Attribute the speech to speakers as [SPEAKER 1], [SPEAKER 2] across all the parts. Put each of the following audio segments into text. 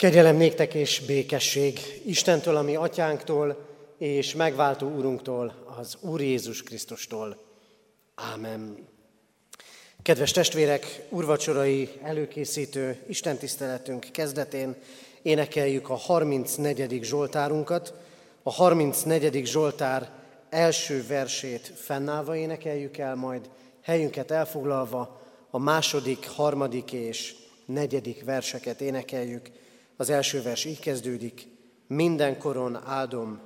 [SPEAKER 1] Kegyelem néktek és békesség Istentől, ami atyánktól, és megváltó úrunktól, az Úr Jézus Krisztustól. Ámen. Kedves testvérek, urvacsorai előkészítő Isten tiszteletünk kezdetén énekeljük a 34. Zsoltárunkat. A 34. Zsoltár első versét fennállva énekeljük el, majd helyünket elfoglalva a második, harmadik és negyedik verseket énekeljük. Az első vers így kezdődik, mindenkoron áldom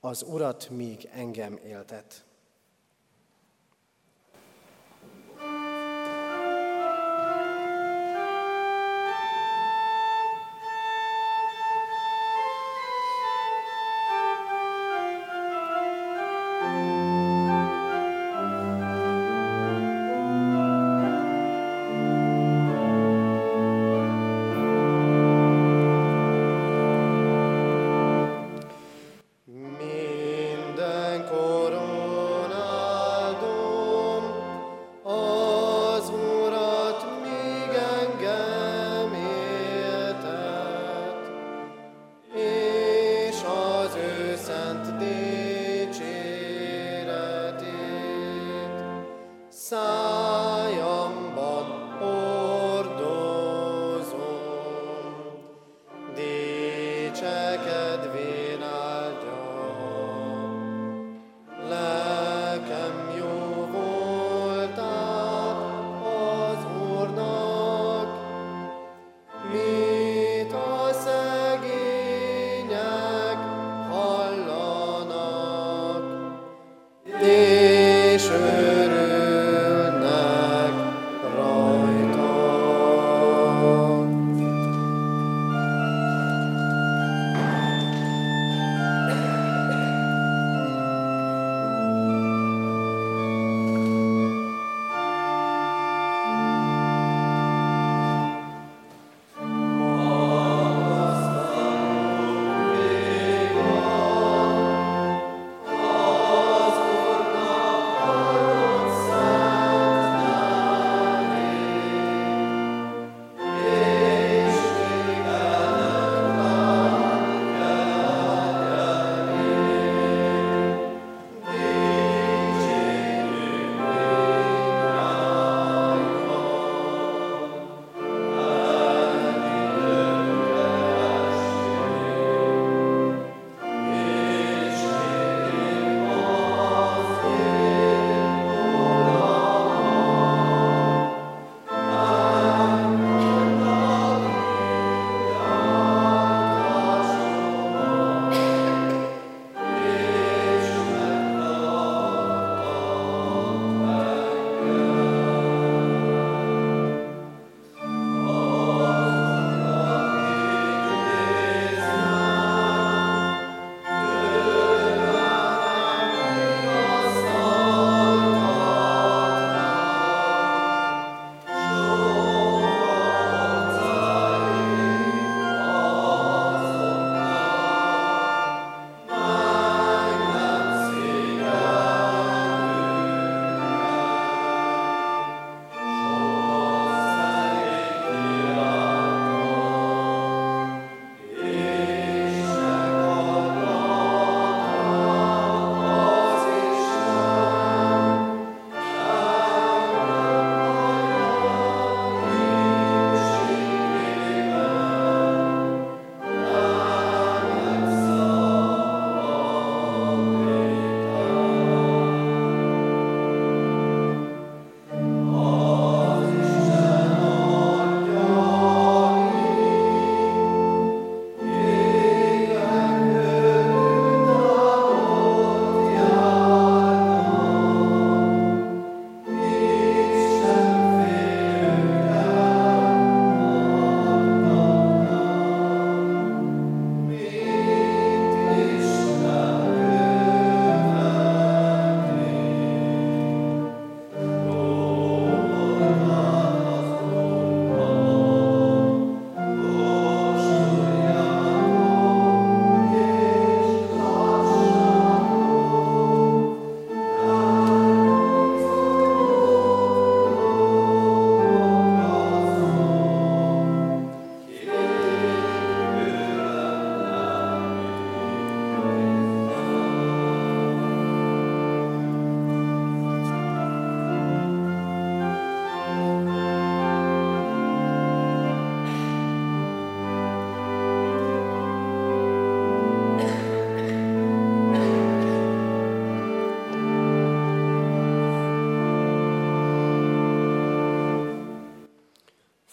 [SPEAKER 1] az Urat, míg engem éltet.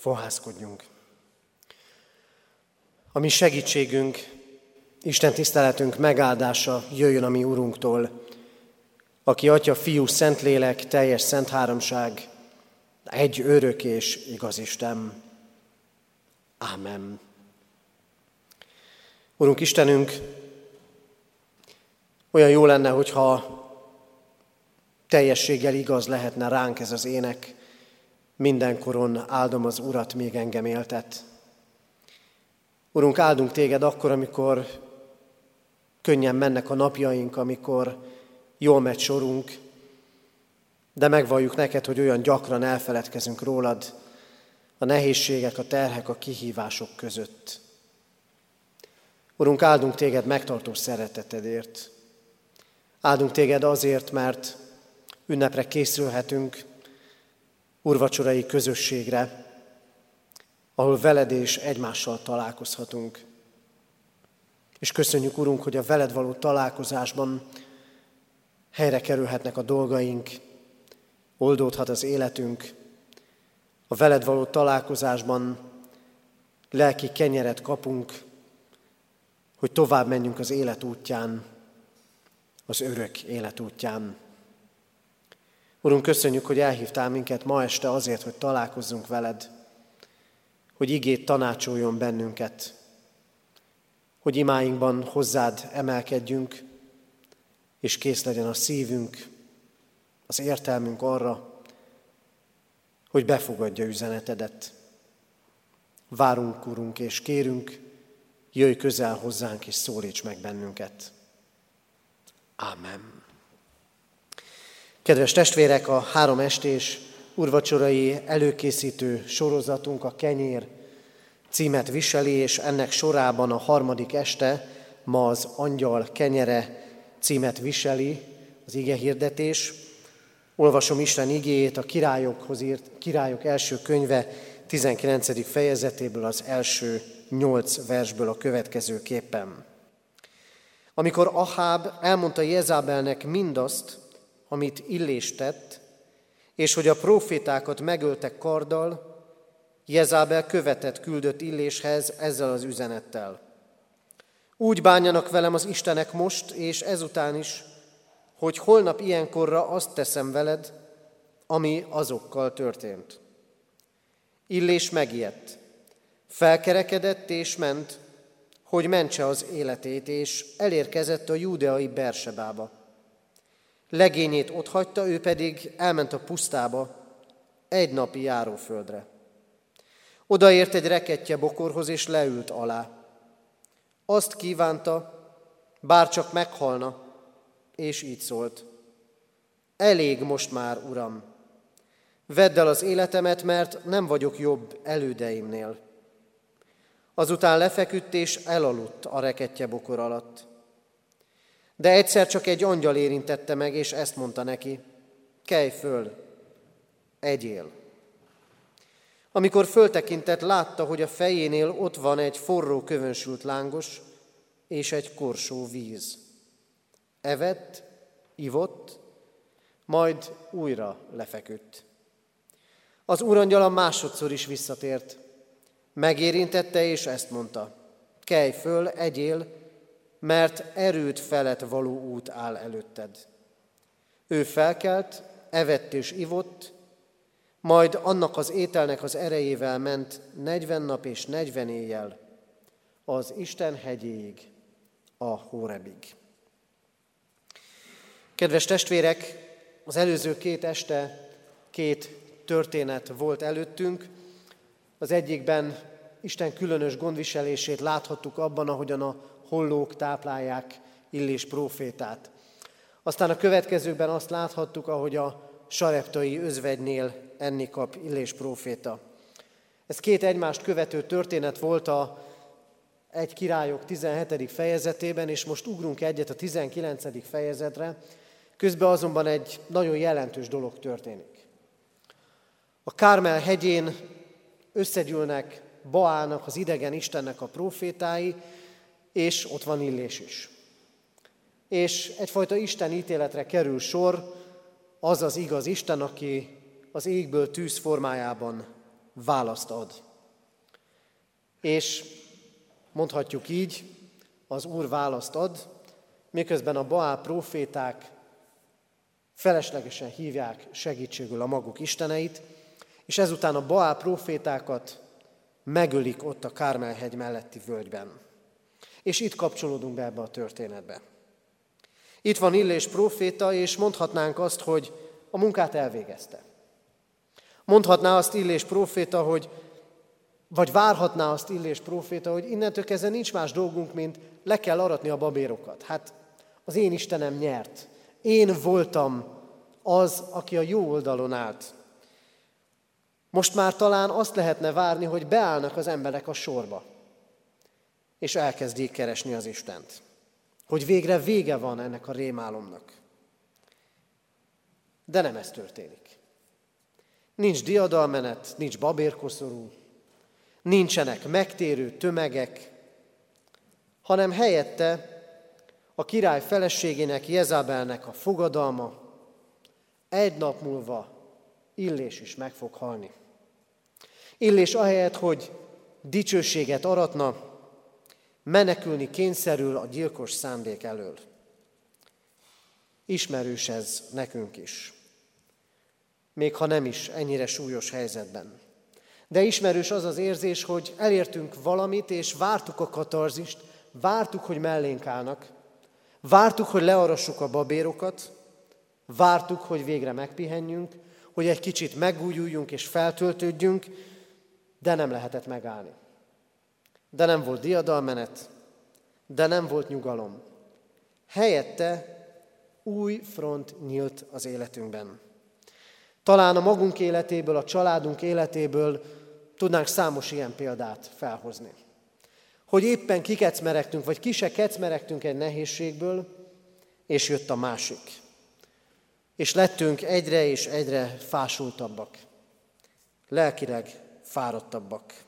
[SPEAKER 1] Fohászkodjunk. A mi segítségünk, Isten tiszteletünk megáldása jöjjön a mi Urunktól, aki Atya, Fiú, Szentlélek, teljes szent háromság, egy örök és igaz Isten. Ámen. Urunk Istenünk, olyan jó lenne, hogyha teljességgel igaz lehetne ránk ez az ének, mindenkoron áldom az Urat, még engem éltet. Urunk, áldunk téged akkor, amikor könnyen mennek a napjaink, amikor jól megy sorunk, de megvalljuk neked, hogy olyan gyakran elfeledkezünk rólad a nehézségek, a terhek, a kihívások között. Urunk, áldunk téged megtartó szeretetedért. Áldunk téged azért, mert ünnepre készülhetünk, urvacsorai közösségre, ahol veled és egymással találkozhatunk. És köszönjük, Urunk, hogy a veled való találkozásban helyre kerülhetnek a dolgaink, oldódhat az életünk, a veled való találkozásban lelki kenyeret kapunk, hogy tovább menjünk az élet útján, az örök élet útján. Urunk, köszönjük, hogy elhívtál minket ma este azért, hogy találkozzunk veled, hogy igét tanácsoljon bennünket, hogy imáinkban hozzád emelkedjünk, és kész legyen a szívünk, az értelmünk arra, hogy befogadja üzenetedet. Várunk, Urunk, és kérünk, jöjj közel hozzánk, és szólíts meg bennünket. Ámen. Kedves testvérek, a három estés urvacsorai előkészítő sorozatunk a kenyér címet viseli, és ennek sorában a harmadik este ma az angyal kenyere címet viseli az ige hirdetés. Olvasom Isten igéjét a királyokhoz írt, királyok első könyve 19. fejezetéből az első nyolc versből a következőképpen. Amikor Aháb elmondta Jezábelnek mindazt, amit Illés tett, és hogy a profétákat megöltek karddal, Jezábel követett küldött Illéshez ezzel az üzenettel. Úgy bánjanak velem az Istenek most és ezután is, hogy holnap ilyenkorra azt teszem veled, ami azokkal történt. Illés megijedt, felkerekedett és ment, hogy mentse az életét, és elérkezett a júdeai Bersebába. Legényét otthagyta, ő pedig elment a pusztába, egy napi járóföldre. Odaért egy rekettje bokorhoz, és leült alá. Azt kívánta, bár csak meghalna, és így szólt. Elég most már, Uram, vedd el az életemet, mert nem vagyok jobb elődeimnél. Azután lefeküdt és elaludt a rekettje bokor alatt. De egyszer csak egy angyal érintette meg, és ezt mondta neki, kelj föl, egyél. Amikor föltekintett, látta, hogy a fejénél ott van egy forró kövönsült lángos és egy korsó víz. Evett, ivott, majd újra lefeküdt. Az úrangyalam másodszor is visszatért. Megérintette, és ezt mondta. Kelj föl, egyél, mert erőt felett való út áll előtted. Ő felkelt, evett és ivott, majd annak az ételnek az erejével ment negyven nap és negyven éjjel az Isten hegyéig, a Hórebig. Kedves testvérek, az előző két este két történet volt előttünk. Az egyikben Isten különös gondviselését láthattuk abban, ahogyan a hollók táplálják Illés prófétát. Aztán a következőkben azt láthattuk, ahogy a sareptai özvegynél enni kap Illés próféta. Ez két egymást követő történet volt a egy királyok 17. fejezetében, és most ugrunk egyet a 19. fejezetre, közben azonban egy nagyon jelentős dolog történik. A Kármel hegyén összegyűlnek Baának, az idegen Istennek a profétái, és ott van Illés is. És egyfajta Isten ítéletre kerül sor, az az igaz Isten, aki az égből tűz formájában választ ad. És mondhatjuk így, az Úr választ ad, miközben a Baál proféták feleslegesen hívják segítségül a maguk isteneit, és ezután a Baál profétákat megölik ott a Kármelhegy melletti völgyben. És itt kapcsolódunk be ebbe a történetbe. Itt van Illés proféta, és mondhatnánk azt, hogy a munkát elvégezte. Mondhatná azt Illés proféta, hogy vagy várhatná azt Illés proféta, hogy innentől kezdve nincs más dolgunk, mint le kell aratni a babérokat. Hát az én Istenem nyert. Én voltam az, aki a jó oldalon állt. Most már talán azt lehetne várni, hogy beállnak az emberek a sorba, és elkezdjék keresni az Istent. Hogy végre vége van ennek a rémálomnak. De nem ez történik. Nincs diadalmenet, nincs babérkoszorú, nincsenek megtérő tömegek, hanem helyette a király feleségének, Jezabelnek a fogadalma, egy nap múlva Illés is meg fog halni. Illés ahelyett, hogy dicsőséget aratna, menekülni kényszerül a gyilkos szándék elől. Ismerős ez nekünk is, még ha nem is ennyire súlyos helyzetben. De ismerős az az érzés, hogy elértünk valamit, és vártuk a katarzist, vártuk, hogy mellénk állnak, vártuk, hogy learassuk a babérokat, vártuk, hogy végre megpihenjünk, hogy egy kicsit megújuljunk és feltöltődjünk, de nem lehetett megállni. De nem volt diadalmenet, de nem volt nyugalom. Helyette új front nyílt az életünkben. Talán a magunk életéből, a családunk életéből tudnánk számos ilyen példát felhozni. Hogy éppen kikecmeregtünk, vagy ki se kecmeregtünk egy nehézségből, és jött a másik. És lettünk egyre és egyre fásultabbak. Lelkileg fáradtabbak.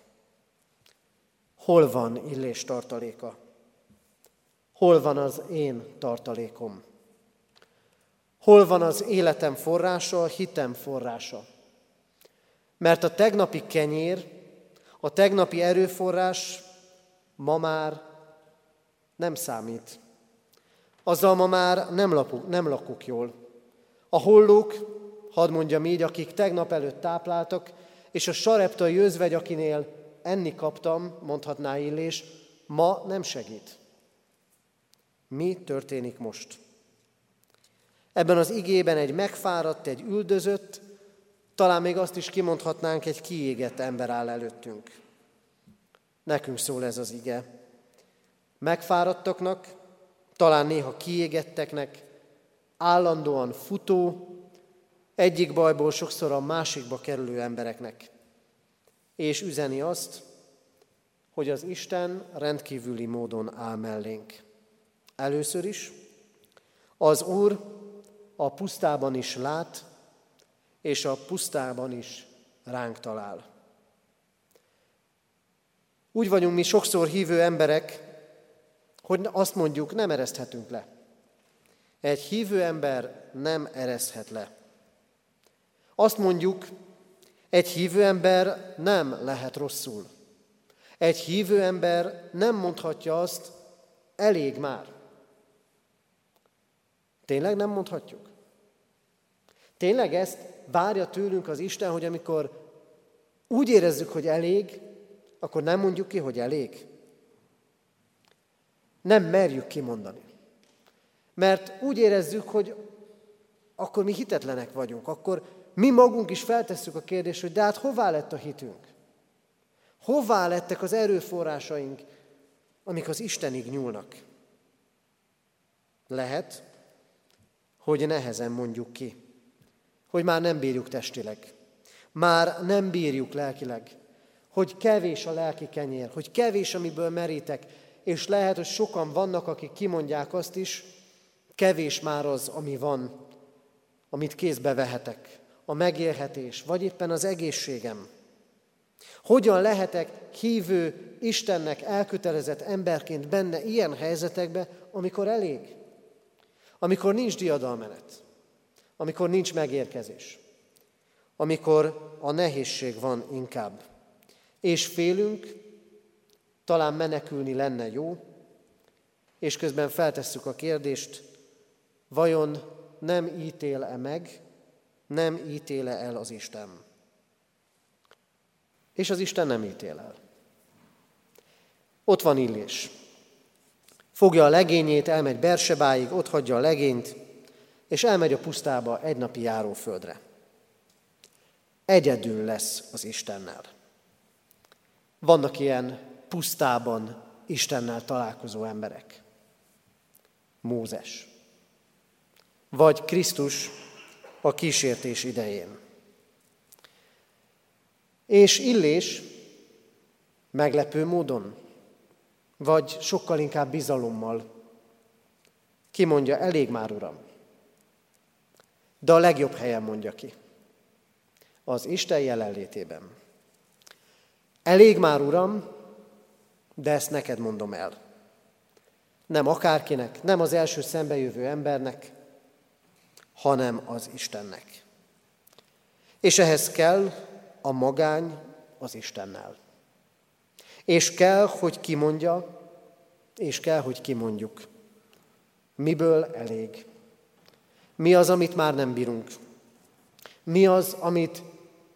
[SPEAKER 1] Hol van illés tartaléka? Hol van az én tartalékom? Hol van az életem forrása, a hitem forrása? Mert a tegnapi kenyér, a tegnapi erőforrás ma már nem számít. Azzal ma már nem, lapuk, nem lakok jól. A hollók, hadd mondjam így, akik tegnap előtt tápláltak, és a sareptai özvegy, akinél enni kaptam, mondhatná Illés, ma nem segít. Mi történik most? Ebben az igében egy megfáradt, egy üldözött, talán még azt is kimondhatnánk, egy kiégett ember áll előttünk. Nekünk szól ez az ige. Megfáradtaknak, talán néha kiégetteknek, állandóan futó, egyik bajból sokszor a másikba kerülő embereknek. És üzeni azt, hogy az Isten rendkívüli módon áll mellénk. Először is, az Úr a pusztában is lát, és a pusztában is ránk talál. Úgy vagyunk mi sokszor hívő emberek, hogy azt mondjuk, nem ereszthetünk le. Egy hívő ember nem ereszhet le. Azt mondjuk, egy hívő ember nem lehet rosszul. Egy hívő ember nem mondhatja azt, elég már. Tényleg nem mondhatjuk? Tényleg ezt várja tőlünk az Isten, hogy amikor úgy érezzük, hogy elég, akkor nem mondjuk ki, hogy elég. Nem merjük kimondani. Mert úgy érezzük, hogy akkor mi hitetlenek vagyunk, akkor mi magunk is feltesszük a kérdést, hogy de hát hová lett a hitünk? Hová lettek az erőforrásaink, amik az Istenig nyúlnak? Lehet, hogy nehezen mondjuk ki, hogy már nem bírjuk testileg, már nem bírjuk lelkileg, hogy kevés a lelki kenyér, hogy kevés, amiből merítek, és lehet, hogy sokan vannak, akik kimondják azt is, kevés már az, ami van, amit kézbe vehetek a megélhetés, vagy éppen az egészségem? Hogyan lehetek hívő Istennek elkötelezett emberként benne ilyen helyzetekbe, amikor elég? Amikor nincs diadalmenet, amikor nincs megérkezés, amikor a nehézség van inkább. És félünk, talán menekülni lenne jó, és közben feltesszük a kérdést, vajon nem ítél-e meg, nem ítéle el az Isten? És az Isten nem ítél el. Ott van Illés. Fogja a legényét, elmegy Bersebáig, ott hagyja a legényt, és elmegy a pusztába egy napi járóföldre. Egyedül lesz az Istennel. Vannak ilyen pusztában Istennel találkozó emberek. Mózes. Vagy Krisztus a kísértés idején. És Illés meglepő módon, vagy sokkal inkább bizalommal kimondja, elég már, Uram. De a legjobb helyen mondja ki. Az Isten jelenlétében. Elég már, Uram, de ezt neked mondom el. Nem akárkinek, nem az első szembejövő embernek, hanem az Istennek. És ehhez kell a magány az Istennel. És kell, hogy kimondja, és kell, hogy kimondjuk. Miből elég? Mi az, amit már nem bírunk? Mi az, amit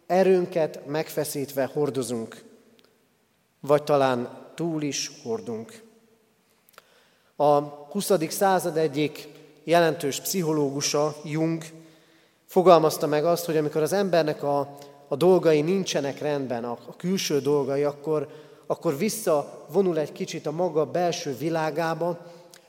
[SPEAKER 1] erőnket megfeszítve hordozunk? Vagy talán túl is hordunk. A 20. század egyik jelentős pszichológusa, Jung, fogalmazta meg azt, hogy amikor az embernek a, a dolgai nincsenek rendben, a, a külső dolgai, akkor, akkor visszavonul egy kicsit a maga belső világába,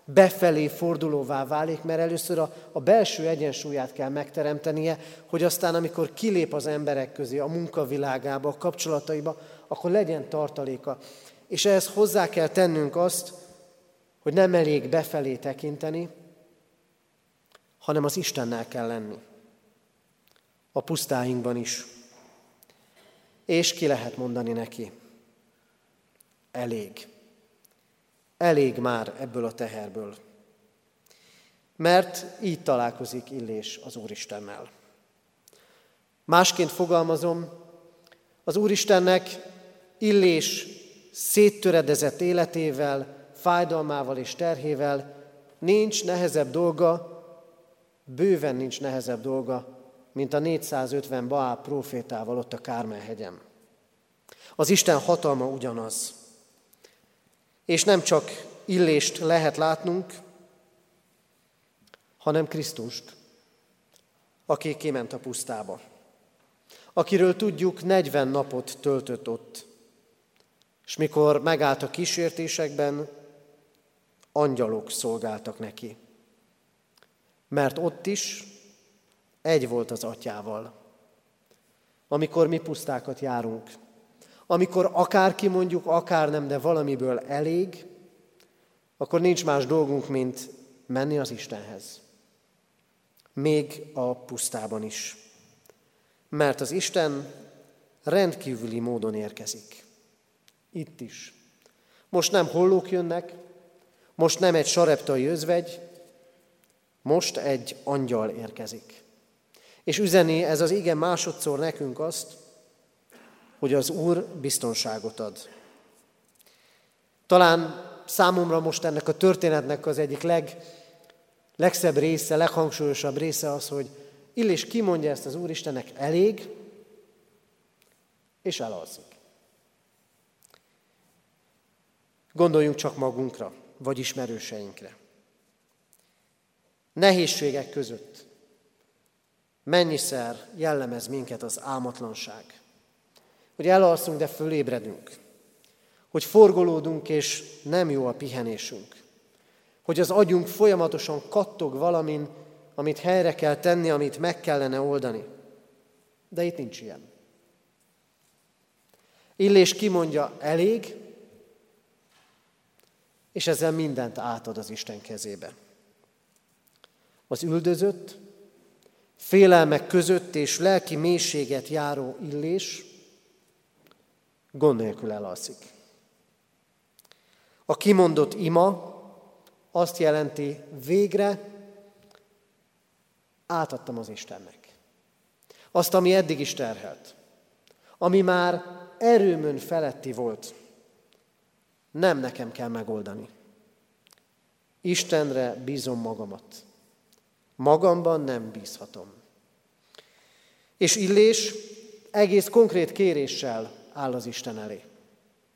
[SPEAKER 1] befelé fordulóvá válik, mert először a, a belső egyensúlyát kell megteremtenie, hogy aztán, amikor kilép az emberek közé, a munkavilágába, a kapcsolataiba, akkor legyen tartaléka. És ehhez hozzá kell tennünk azt, hogy nem elég befelé tekinteni, hanem az Istennel kell lenni. A pusztáinkban is. És ki lehet mondani neki? Elég. Elég már ebből a teherből. Mert így találkozik Illés az Úristennel. Másként fogalmazom, az Úristennek Illés széttöredezett életével, fájdalmával és terhével nincs nehezebb dolga, bőven nincs nehezebb dolga, mint a 450 Baál profétával ott a Kármel. Az Isten hatalma ugyanaz. És nem csak illést lehet látnunk, hanem Krisztust, aki kiment a pusztába, akiről tudjuk 40 napot töltött ott, és mikor megállt a kísértésekben, angyalok szolgáltak neki. Mert ott is egy volt az atyával. Amikor mi pusztákat járunk, amikor akár kimondjuk, akár nem, de valamiből elég, akkor nincs más dolgunk, mint menni az Istenhez. Még a pusztában is. Mert az Isten rendkívüli módon érkezik. Itt is. Most nem hollók jönnek, most nem egy sareptai özvegy, most egy angyal érkezik. És üzeni ez az ige másodszor nekünk azt, hogy az Úr biztonságot ad. Talán számomra most ennek a történetnek az egyik leg, legszebb része, leghangsúlyosabb része az, hogy Illés kimondja ezt az Úristennek elég, és elalszik. Gondoljunk csak magunkra, vagy ismerőseinkre. Nehézségek között mennyiszer jellemez minket az álmatlanság. Hogy elalszunk, de fölébredünk. Hogy forgolódunk, és nem jó a pihenésünk. Hogy az agyunk folyamatosan kattog valamin, amit helyre kell tenni, amit meg kellene oldani. De itt nincs ilyen. Illés kimondja, elég, és ezzel mindent átad az Isten kezébe. Az üldözött, félelmek között és lelki mélységet járó illés gond nélkül elalszik. A kimondott ima azt jelenti, végre átadtam az Istennek. azt, ami eddig is terhelt, ami már erőmön feletti volt, nem nekem kell megoldani. Istenre bízom magamat. Magamban nem bízhatom. És Illés egész konkrét kéréssel áll az Isten elé.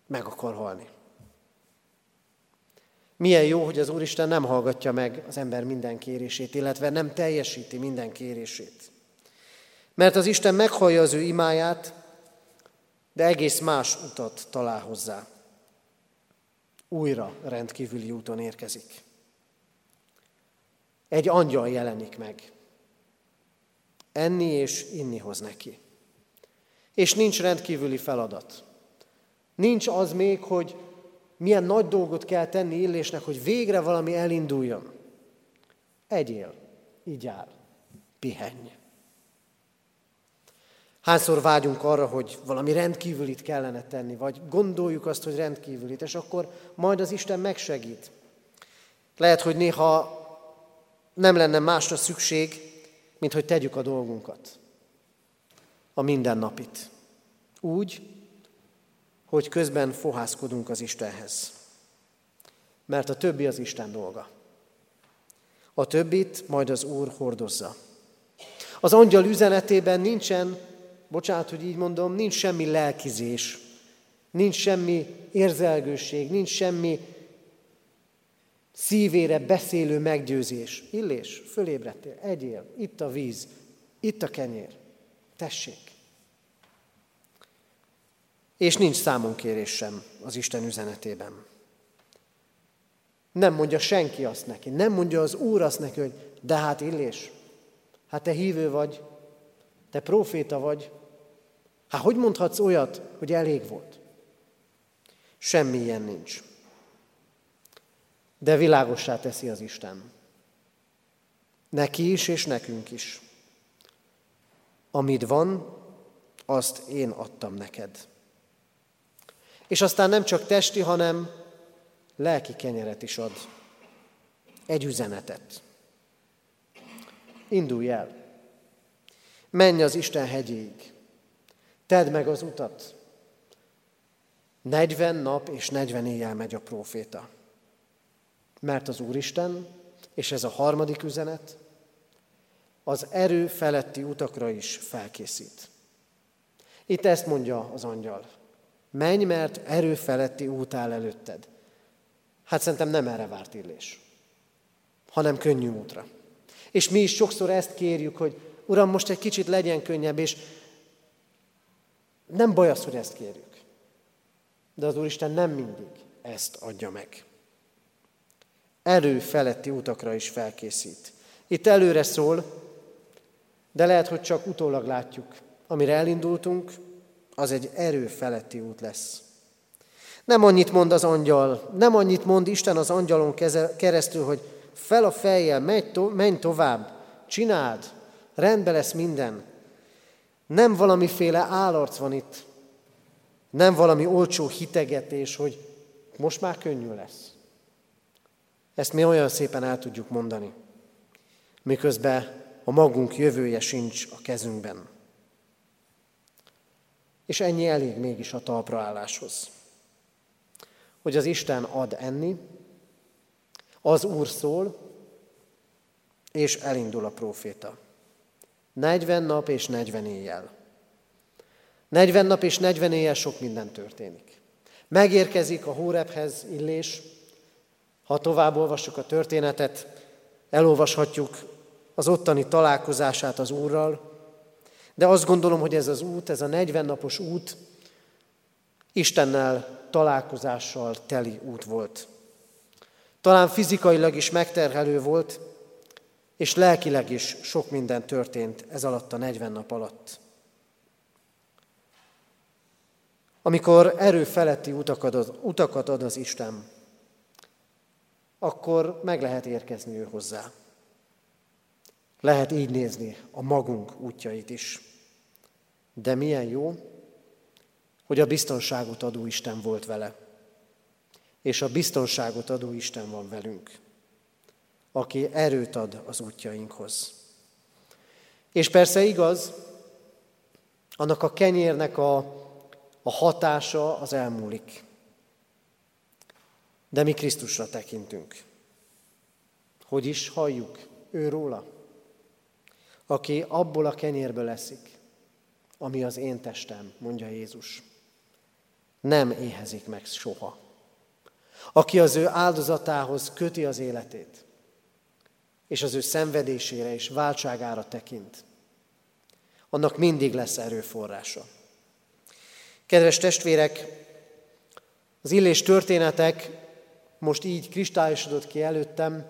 [SPEAKER 1] Meg akar halni. Milyen jó, hogy az Úristen nem hallgatja meg az ember minden kérését, illetve nem teljesíti minden kérését. Mert az Isten meghallja az ő imáját, de egész más utat talál hozzá. Újra rendkívüli úton érkezik. Egy angyal jelenik meg. Enni és inni hoz neki. És nincs rendkívüli feladat. Nincs az még, hogy milyen nagy dolgot kell tenni Illésnek, hogy végre valami elinduljon. Egyél, így áll, pihenj. Hányszor vágyunk arra, hogy valami rendkívülit kellene tenni, vagy gondoljuk azt, hogy rendkívülit, és akkor majd az Isten megsegít. Lehet, hogy néha nem lenne másra szükség, mint hogy tegyük a dolgunkat, a mindennapit. Úgy, hogy közben fohászkodunk az Istenhez. Mert a többi az Isten dolga. A többit majd az Úr hordozza. Az angyal üzenetében nincsen, bocsánat, hogy így mondom, nincs semmi lelkizés, nincs semmi érzelgőség, nincs semmi szívére beszélő meggyőzés. Illés, fölébredtél, egyél, itt a víz, itt a kenyér, tessék. És nincs számonkérés sem az Isten üzenetében. Nem mondja senki azt neki, nem mondja az Úr azt neki, hogy de hát Illés, hát te hívő vagy, te proféta vagy, hát hogy mondhatsz olyat, hogy elég volt? Semmi ilyen nincs. De világossá teszi az Isten. Neki is, és nekünk is. Amit van, azt én adtam neked. És aztán nem csak testi, hanem lelki kenyeret is ad. Egy üzenetet. Indulj el. Menj az Isten hegyéig. Tedd meg az utat. 40 nap és 40 éjjel megy a próféta. Mert az Úristen, és ez a harmadik üzenet, az erő feletti utakra is felkészít. Itt ezt mondja az angyal. Menj, mert erő feletti út áll előtted. Hát szerintem nem erre várt illés, hanem könnyű útra. És mi is sokszor ezt kérjük, hogy Uram, most egy kicsit legyen könnyebb, és nem baj az, hogy ezt kérjük. De az Úristen nem mindig ezt adja meg. Erő feletti utakra is felkészít. Itt előre szól, de lehet, hogy csak utólag látjuk. Amire elindultunk, az egy erő feletti út lesz. Nem annyit mond az angyal, nem annyit mond Isten az angyalon keresztül, hogy fel a fejjel, menj, to- menj tovább, csináld, rendbe lesz minden. Nem valamiféle állarc van itt, nem valami olcsó hitegetés, hogy most már könnyű lesz. Ezt mi olyan szépen el tudjuk mondani, miközben a magunk jövője sincs a kezünkben. És ennyi elég mégis a talpraálláshoz. Hogy az Isten ad enni, az Úr szól, és elindul a próféta. 40 nap és 40 éjjel. 40 nap és 40 éjjel sok minden történik. Megérkezik a Hórebhez illés, ha tovább olvassuk a történetet, elolvashatjuk az ottani találkozását az Úrral, de azt gondolom, hogy ez az út, ez a 40 napos út Istennel találkozással teli út volt. Talán fizikailag is megterhelő volt, és lelkileg is sok minden történt ez alatt a 40 nap alatt. Amikor erő feletti utakat ad, utakat ad az Isten, akkor meg lehet érkezni ő hozzá. Lehet így nézni a magunk útjait is. De milyen jó, hogy a biztonságot adó Isten volt vele. És a biztonságot adó Isten van velünk, aki erőt ad az útjainkhoz. És persze igaz, Annak a kenyérnek a, a hatása az elmúlik. De mi Krisztusra tekintünk. Hogy is halljuk ő róla? Aki abból a kenyérből leszik, ami az én testem, mondja Jézus. Nem éhezik meg soha. Aki az ő áldozatához köti az életét, és az ő szenvedésére és váltságára tekint, annak mindig lesz erőforrása. Kedves testvérek, az illés történetek most így kristályosodott ki előttem,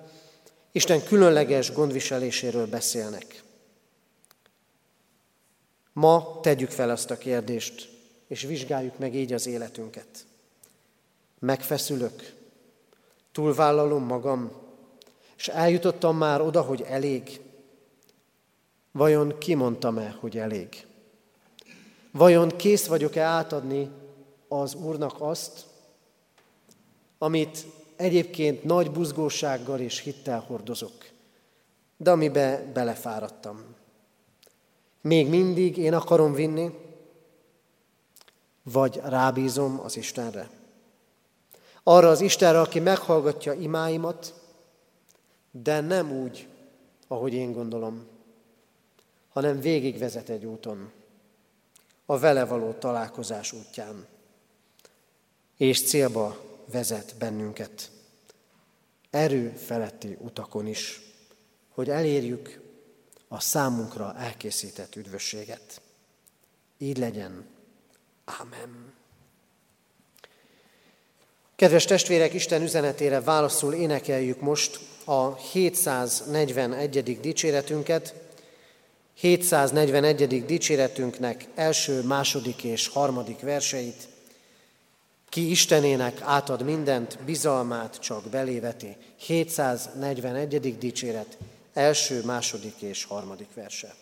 [SPEAKER 1] Isten különleges gondviseléséről beszélnek. Ma tegyük fel azt a kérdést, és vizsgáljuk meg így az életünket. Megfeszülök, túlvállalom magam, és eljutottam már oda, hogy elég. Vajon kimondtam-e, hogy elég? Vajon kész vagyok-e átadni az Úrnak azt, amit egyébként nagy buzgósággal és hittel hordozok, de amibe belefáradtam. Még mindig én akarom vinni, vagy rábízom az Istenre. Arra az Istenre, aki meghallgatja imáimat, de nem úgy, ahogy én gondolom, hanem végigvezet egy úton, a vele való találkozás útján, és célba vezet bennünket. Erő feletti utakon is, hogy elérjük a számunkra elkészített üdvösséget. Így legyen. Ámen. Kedves testvérek, Isten üzenetére válaszul énekeljük most a 741. dicséretünket. 741. dicséretünknek első, második és harmadik verseit. Ki Istenének átad mindent, bizalmát csak beléveti. 741. dicséret, első, második és harmadik verse.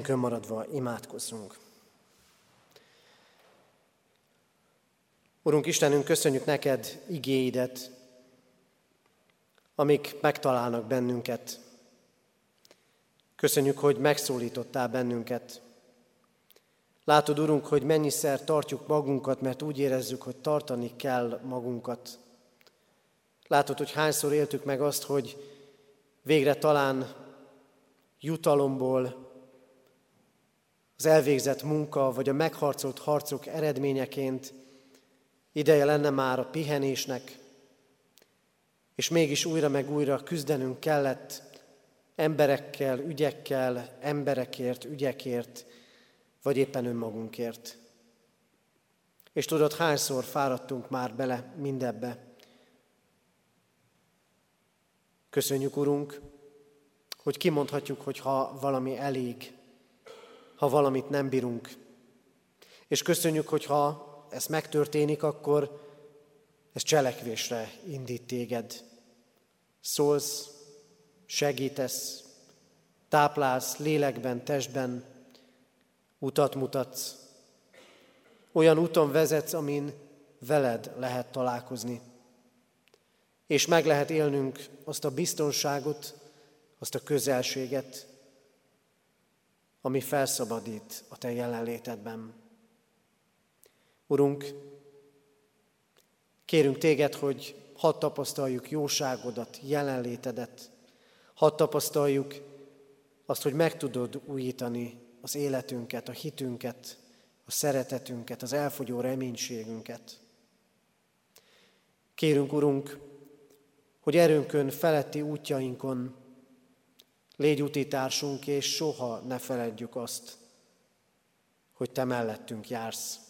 [SPEAKER 1] Helyünkön maradva imádkozzunk. Urunk Istenünk, köszönjük neked igéidet, amik megtalálnak bennünket. Köszönjük, hogy megszólítottál bennünket. Látod, Urunk, hogy mennyiszer tartjuk magunkat, mert úgy érezzük, hogy tartani kell magunkat. Látod, hogy hányszor éltük meg azt, hogy végre talán jutalomból, az elvégzett munka, vagy a megharcolt harcok eredményeként ideje lenne már a pihenésnek, és mégis újra meg újra küzdenünk kellett emberekkel, ügyekkel, emberekért, ügyekért, vagy éppen önmagunkért. És tudod, hányszor fáradtunk már bele mindebbe. Köszönjük, Urunk, hogy kimondhatjuk, hogy ha valami elég, ha valamit nem bírunk. És köszönjük, hogy ha ez megtörténik, akkor ez cselekvésre indít téged. Szólsz, segítesz, táplálsz lélekben, testben, utat mutatsz. Olyan úton vezetsz, amin veled lehet találkozni. És meg lehet élnünk azt a biztonságot, azt a közelséget, ami felszabadít a Te jelenlétedben. Urunk, kérünk Téged, hogy hadd tapasztaljuk jóságodat, jelenlétedet, hadd tapasztaljuk azt, hogy meg tudod újítani az életünket, a hitünket, a szeretetünket, az elfogyó reménységünket. Kérünk, Urunk, hogy erőnkön feletti útjainkon légy utitársunk, és soha ne feledjük azt, hogy Te mellettünk jársz.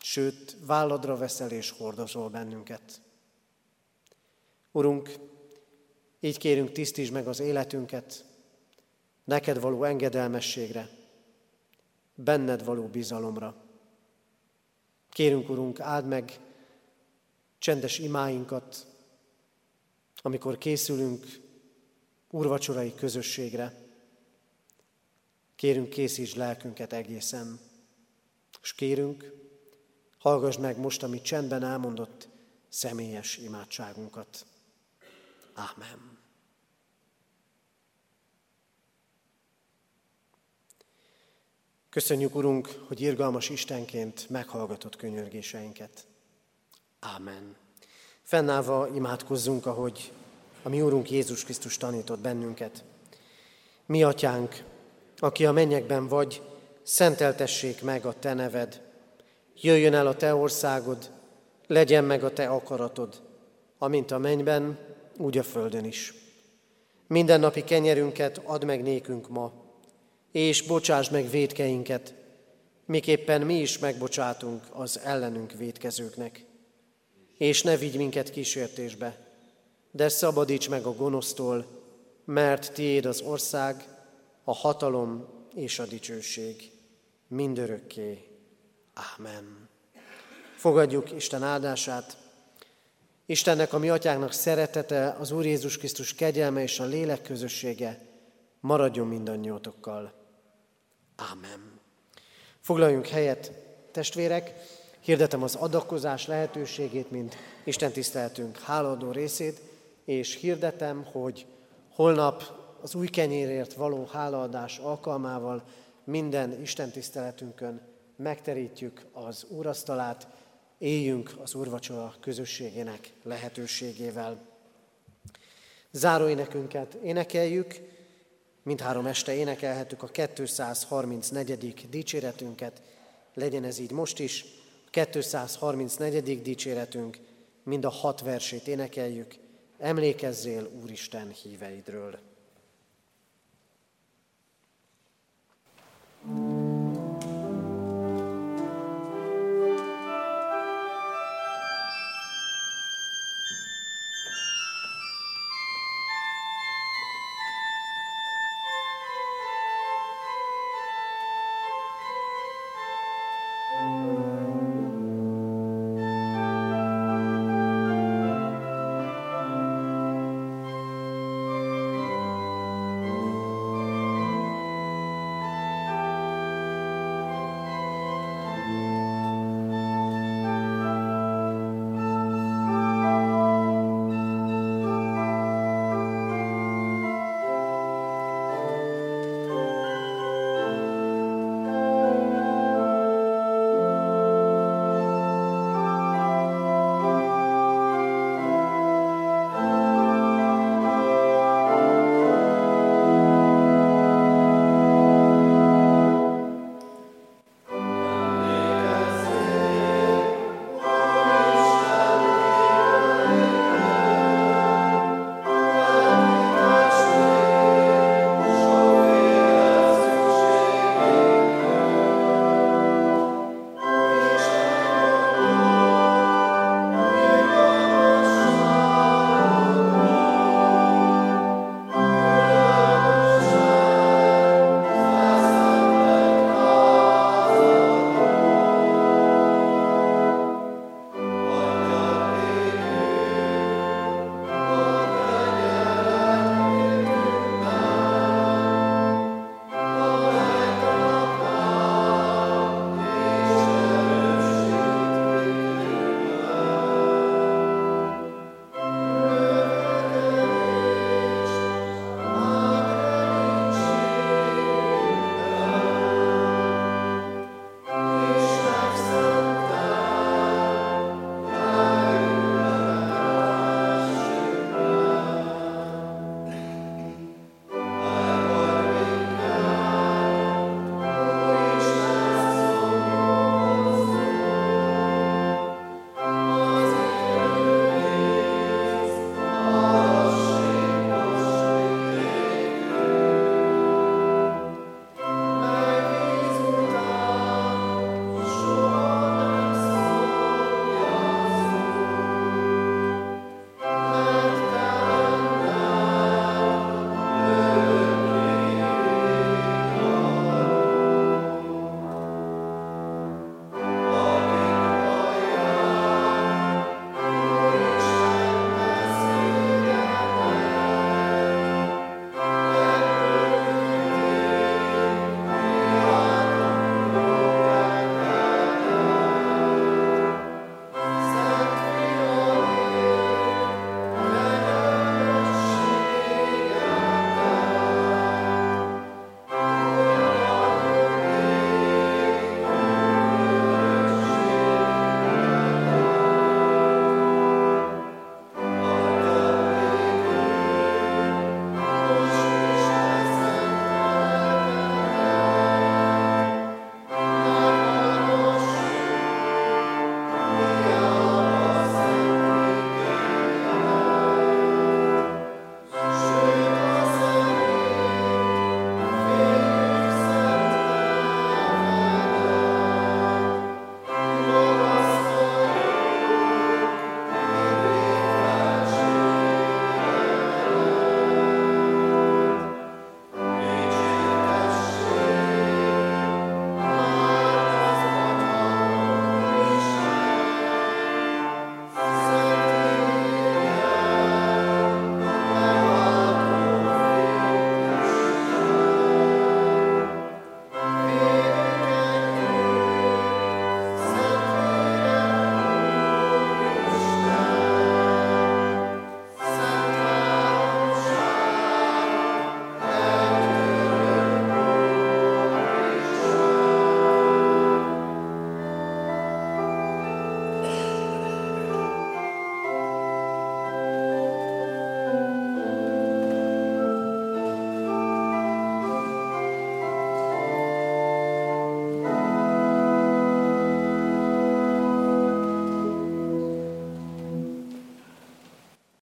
[SPEAKER 1] Sőt, válladra veszel és hordozol bennünket. Urunk, így kérünk, tisztítsd meg az életünket, neked való engedelmességre, benned való bizalomra. Kérünk, Urunk, áld meg csendes imáinkat, amikor készülünk úrvacsorai közösségre. Kérünk, készítsd lelkünket egészen, és kérünk, hallgass meg most, amit csendben elmondott személyes imádságunkat. Ámen. Köszönjük, Urunk, hogy irgalmas Istenként meghallgatott könyörgéseinket. Ámen. Fennállva imádkozzunk, ahogy a mi Úrunk Jézus Krisztus tanított bennünket. Mi, Atyánk, aki a mennyekben vagy, szenteltessék meg a Te neved. Jöjjön el a Te országod, legyen meg a Te akaratod, amint a mennyben, úgy a földön is. Minden napi kenyerünket add meg nékünk ma, és bocsáss meg védkeinket, miképpen mi is megbocsátunk az ellenünk védkezőknek. És ne vigy minket kísértésbe, de szabadíts meg a gonosztól, mert tiéd az ország, a hatalom és a dicsőség mindörökké. Ámen. Fogadjuk Isten áldását. Istennek, a mi atyánknak szeretete, az Úr Jézus Krisztus kegyelme és a lélek közössége maradjon mindannyiótokkal. Ámen. Foglaljunk helyet, testvérek, hirdetem az adakozás lehetőségét, mint Isten tiszteltünk háladó részét, és hirdetem, hogy holnap az új kenyérért való hálaadás alkalmával minden Isten tiszteletünkön megterítjük az úrasztalát, éljünk az úrvacsora közösségének lehetőségével. Záróénekünket énekeljük, mindhárom este énekelhetük a 234. dicséretünket, legyen ez így most is, a 234. dicséretünk, mind a hat versét énekeljük, emlékezzél Úristen híveidről. thank